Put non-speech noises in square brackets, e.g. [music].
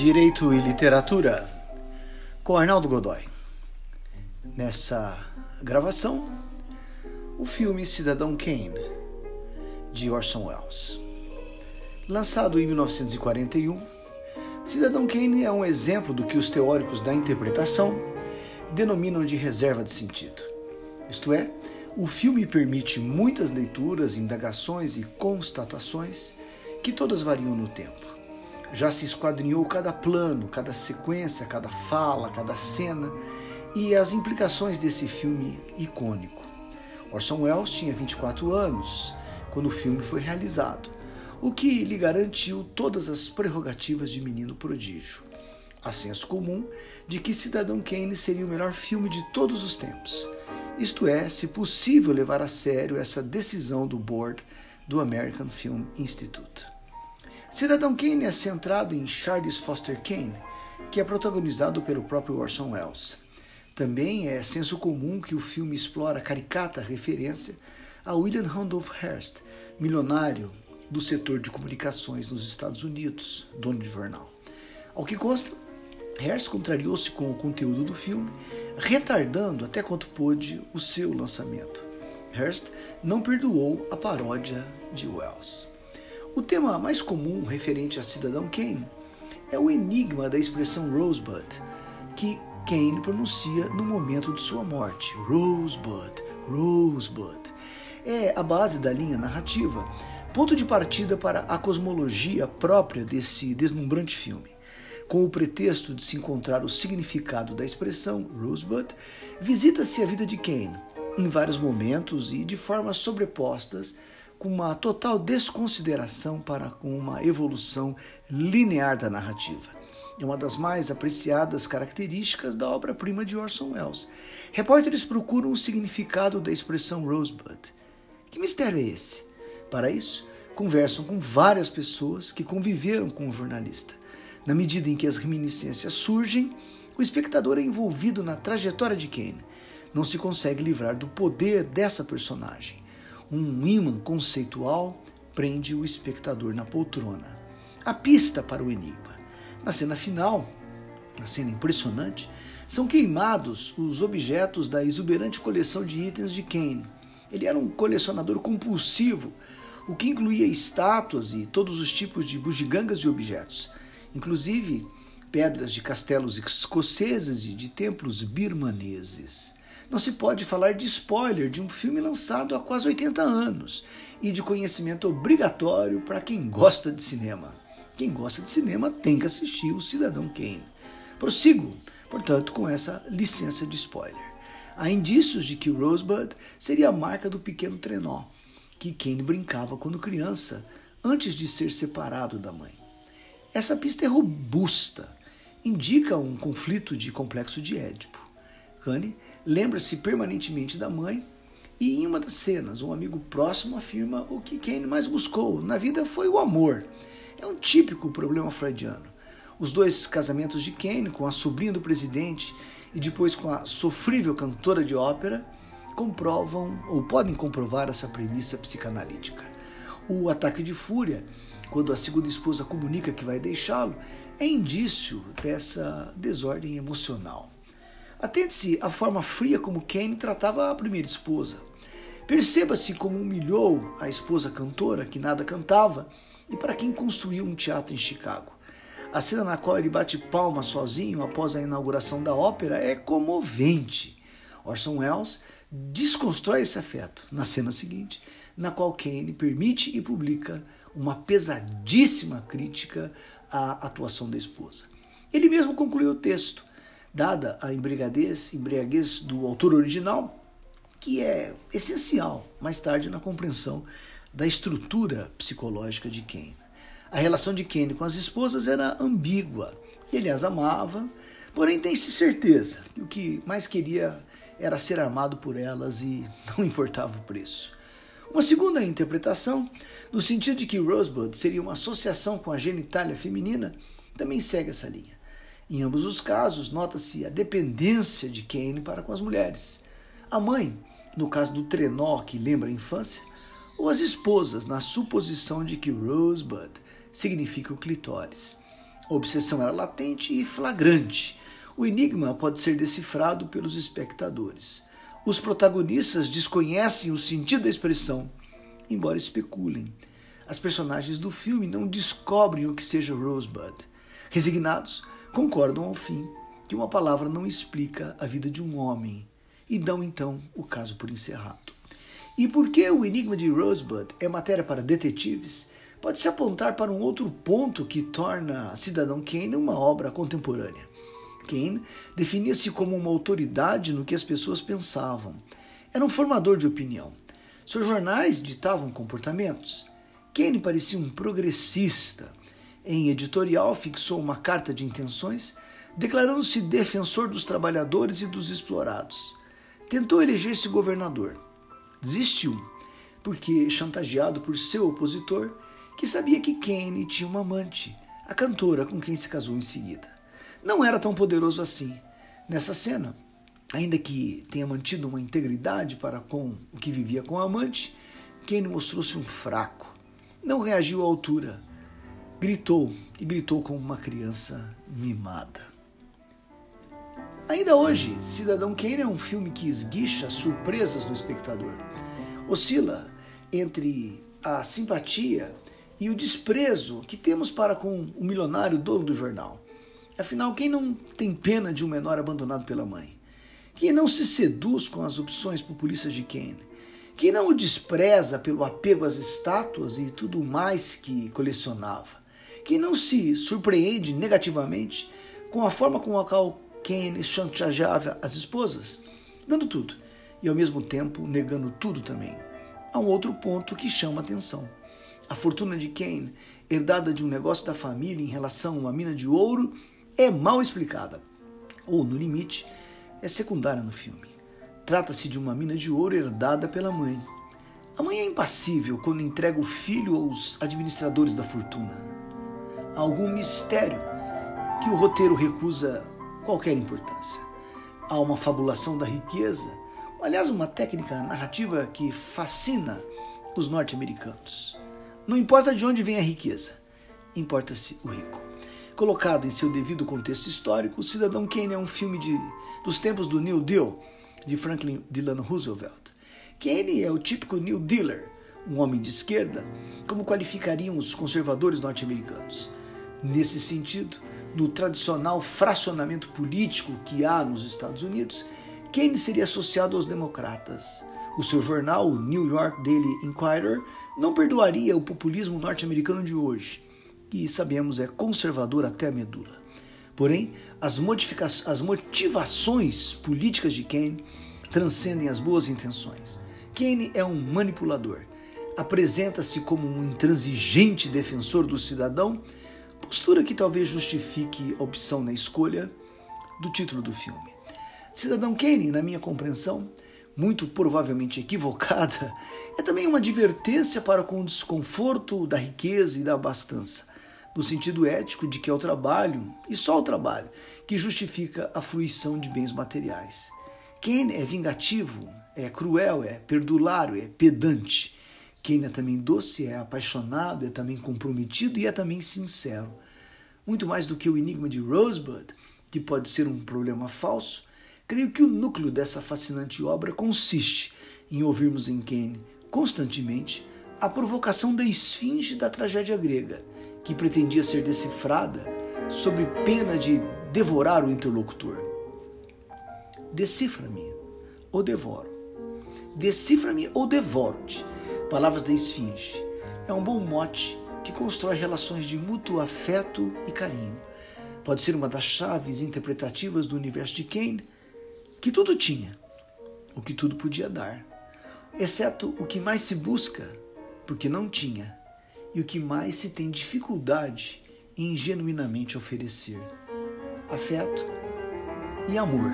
Direito e Literatura, com Arnaldo Godoy. Nessa gravação, o filme Cidadão Kane, de Orson Welles. Lançado em 1941, Cidadão Kane é um exemplo do que os teóricos da interpretação denominam de reserva de sentido. Isto é, o filme permite muitas leituras, indagações e constatações que todas variam no tempo. Já se esquadrinhou cada plano, cada sequência, cada fala, cada cena e as implicações desse filme icônico. Orson Welles tinha 24 anos quando o filme foi realizado, o que lhe garantiu todas as prerrogativas de menino prodígio. Há senso comum de que Cidadão Kane seria o melhor filme de todos os tempos. Isto é, se possível levar a sério essa decisão do board do American Film Institute. Cidadão Kane é centrado em Charles Foster Kane, que é protagonizado pelo próprio Orson Welles. Também é senso comum que o filme explora caricata referência a William Randolph Hearst, milionário do setor de comunicações nos Estados Unidos, dono de jornal. Ao que consta, Hearst contrariou-se com o conteúdo do filme, retardando até quanto pôde o seu lançamento. Hearst não perdoou a paródia de Wells. O tema mais comum referente a Cidadão Kane é o enigma da expressão Rosebud, que Kane pronuncia no momento de sua morte. Rosebud, Rosebud. É a base da linha narrativa, ponto de partida para a cosmologia própria desse deslumbrante filme. Com o pretexto de se encontrar o significado da expressão Rosebud, visita-se a vida de Kane, em vários momentos e de formas sobrepostas com uma total desconsideração para uma evolução linear da narrativa. É uma das mais apreciadas características da obra-prima de Orson Welles. Repórteres procuram o significado da expressão Rosebud. Que mistério é esse? Para isso, conversam com várias pessoas que conviveram com o jornalista. Na medida em que as reminiscências surgem, o espectador é envolvido na trajetória de Kane. Não se consegue livrar do poder dessa personagem um imã conceitual prende o espectador na poltrona. A pista para o enigma. Na cena final, na cena impressionante, são queimados os objetos da exuberante coleção de itens de Kane. Ele era um colecionador compulsivo, o que incluía estátuas e todos os tipos de bugigangas de objetos, inclusive pedras de castelos escoceses e de templos birmaneses. Não se pode falar de spoiler de um filme lançado há quase 80 anos e de conhecimento obrigatório para quem gosta de cinema. Quem gosta de cinema tem que assistir O Cidadão Kane. Prossigo, portanto, com essa licença de spoiler. Há indícios de que Rosebud seria a marca do pequeno trenó que Kane brincava quando criança, antes de ser separado da mãe. Essa pista é robusta, indica um conflito de complexo de Édipo. Kane lembra-se permanentemente da mãe e em uma das cenas, um amigo próximo afirma o que Kane mais buscou na vida foi o amor. É um típico problema freudiano. Os dois casamentos de Kane com a sobrinha do presidente e depois com a sofrível cantora de ópera comprovam ou podem comprovar essa premissa psicanalítica. O ataque de fúria, quando a segunda esposa comunica que vai deixá-lo, é indício dessa desordem emocional. Atente-se à forma fria como Kane tratava a primeira esposa. Perceba-se como humilhou a esposa cantora, que nada cantava, e para quem construiu um teatro em Chicago. A cena na qual ele bate palma sozinho após a inauguração da ópera é comovente. Orson Welles desconstrói esse afeto na cena seguinte, na qual Kane permite e publica uma pesadíssima crítica à atuação da esposa. Ele mesmo concluiu o texto, dada a embriaguez, embriaguez do autor original, que é essencial mais tarde na compreensão da estrutura psicológica de Kane. A relação de Kane com as esposas era ambígua. Ele as amava, porém tem-se certeza que o que mais queria era ser amado por elas e não [laughs] importava o preço. Uma segunda interpretação, no sentido de que Rosebud seria uma associação com a genitália feminina, também segue essa linha. Em ambos os casos, nota-se a dependência de Kane para com as mulheres. A mãe, no caso do trenó que lembra a infância, ou as esposas, na suposição de que Rosebud significa o clitóris. A obsessão era latente e flagrante. O enigma pode ser decifrado pelos espectadores. Os protagonistas desconhecem o sentido da expressão, embora especulem. As personagens do filme não descobrem o que seja Rosebud. Resignados, concordam ao fim que uma palavra não explica a vida de um homem e dão então o caso por encerrado. E porque o enigma de Rosebud é matéria para detetives, pode-se apontar para um outro ponto que torna Cidadão Kane uma obra contemporânea. Kane definia-se como uma autoridade no que as pessoas pensavam. Era um formador de opinião. Seus jornais ditavam comportamentos. Kane parecia um progressista. Em editorial, fixou uma carta de intenções, declarando-se defensor dos trabalhadores e dos explorados. Tentou eleger-se governador. Desistiu, porque, chantageado por seu opositor, que sabia que Kane tinha uma amante, a cantora com quem se casou em seguida. Não era tão poderoso assim. Nessa cena, ainda que tenha mantido uma integridade para com o que vivia com a amante, Kane mostrou-se um fraco. Não reagiu à altura. Gritou e gritou como uma criança mimada. Ainda hoje, Cidadão Kane é um filme que esguicha surpresas no espectador. Oscila entre a simpatia e o desprezo que temos para com o milionário dono do jornal. Afinal, quem não tem pena de um menor abandonado pela mãe? Quem não se seduz com as opções populistas de Kane? Quem não o despreza pelo apego às estátuas e tudo mais que colecionava? Quem não se surpreende negativamente com a forma como a qual Kane chantageava as esposas, dando tudo e ao mesmo tempo negando tudo também. Há um outro ponto que chama atenção. A fortuna de Kane, herdada de um negócio da família em relação a uma mina de ouro, é mal explicada, ou, no limite, é secundária no filme. Trata-se de uma mina de ouro herdada pela mãe. A mãe é impassível quando entrega o filho aos administradores da fortuna. Algum mistério que o roteiro recusa qualquer importância. Há uma fabulação da riqueza, aliás, uma técnica narrativa que fascina os norte-americanos. Não importa de onde vem a riqueza, importa-se o rico. Colocado em seu devido contexto histórico, o Cidadão Kane é um filme de, dos tempos do New Deal, de Franklin Delano Roosevelt. Kane é o típico New Dealer, um homem de esquerda, como qualificariam os conservadores norte-americanos. Nesse sentido, no tradicional fracionamento político que há nos Estados Unidos, Kane seria associado aos democratas. O seu jornal, o New York Daily Inquirer, não perdoaria o populismo norte-americano de hoje, que sabemos é conservador até a medula. Porém, as, as motivações políticas de Kane transcendem as boas intenções. Kane é um manipulador. Apresenta-se como um intransigente defensor do cidadão postura que talvez justifique a opção na escolha do título do filme. Cidadão Kane, na minha compreensão, muito provavelmente equivocada, [laughs] é também uma advertência para com o desconforto da riqueza e da abastança, no sentido ético de que é o trabalho, e só o trabalho, que justifica a fruição de bens materiais. Kane é vingativo, é cruel, é perdulário, é pedante. Kane é também doce, é apaixonado, é também comprometido e é também sincero. Muito mais do que o enigma de Rosebud, que pode ser um problema falso, creio que o núcleo dessa fascinante obra consiste em ouvirmos em Kane constantemente a provocação da esfinge da tragédia grega, que pretendia ser decifrada sob pena de devorar o interlocutor. Decifra-me ou devoro. Decifra-me ou devoro-te Palavras da Esfinge. É um bom mote que constrói relações de mútuo afeto e carinho. Pode ser uma das chaves interpretativas do universo de Kane, que tudo tinha, o que tudo podia dar, exceto o que mais se busca, porque não tinha, e o que mais se tem dificuldade em genuinamente oferecer: afeto e amor.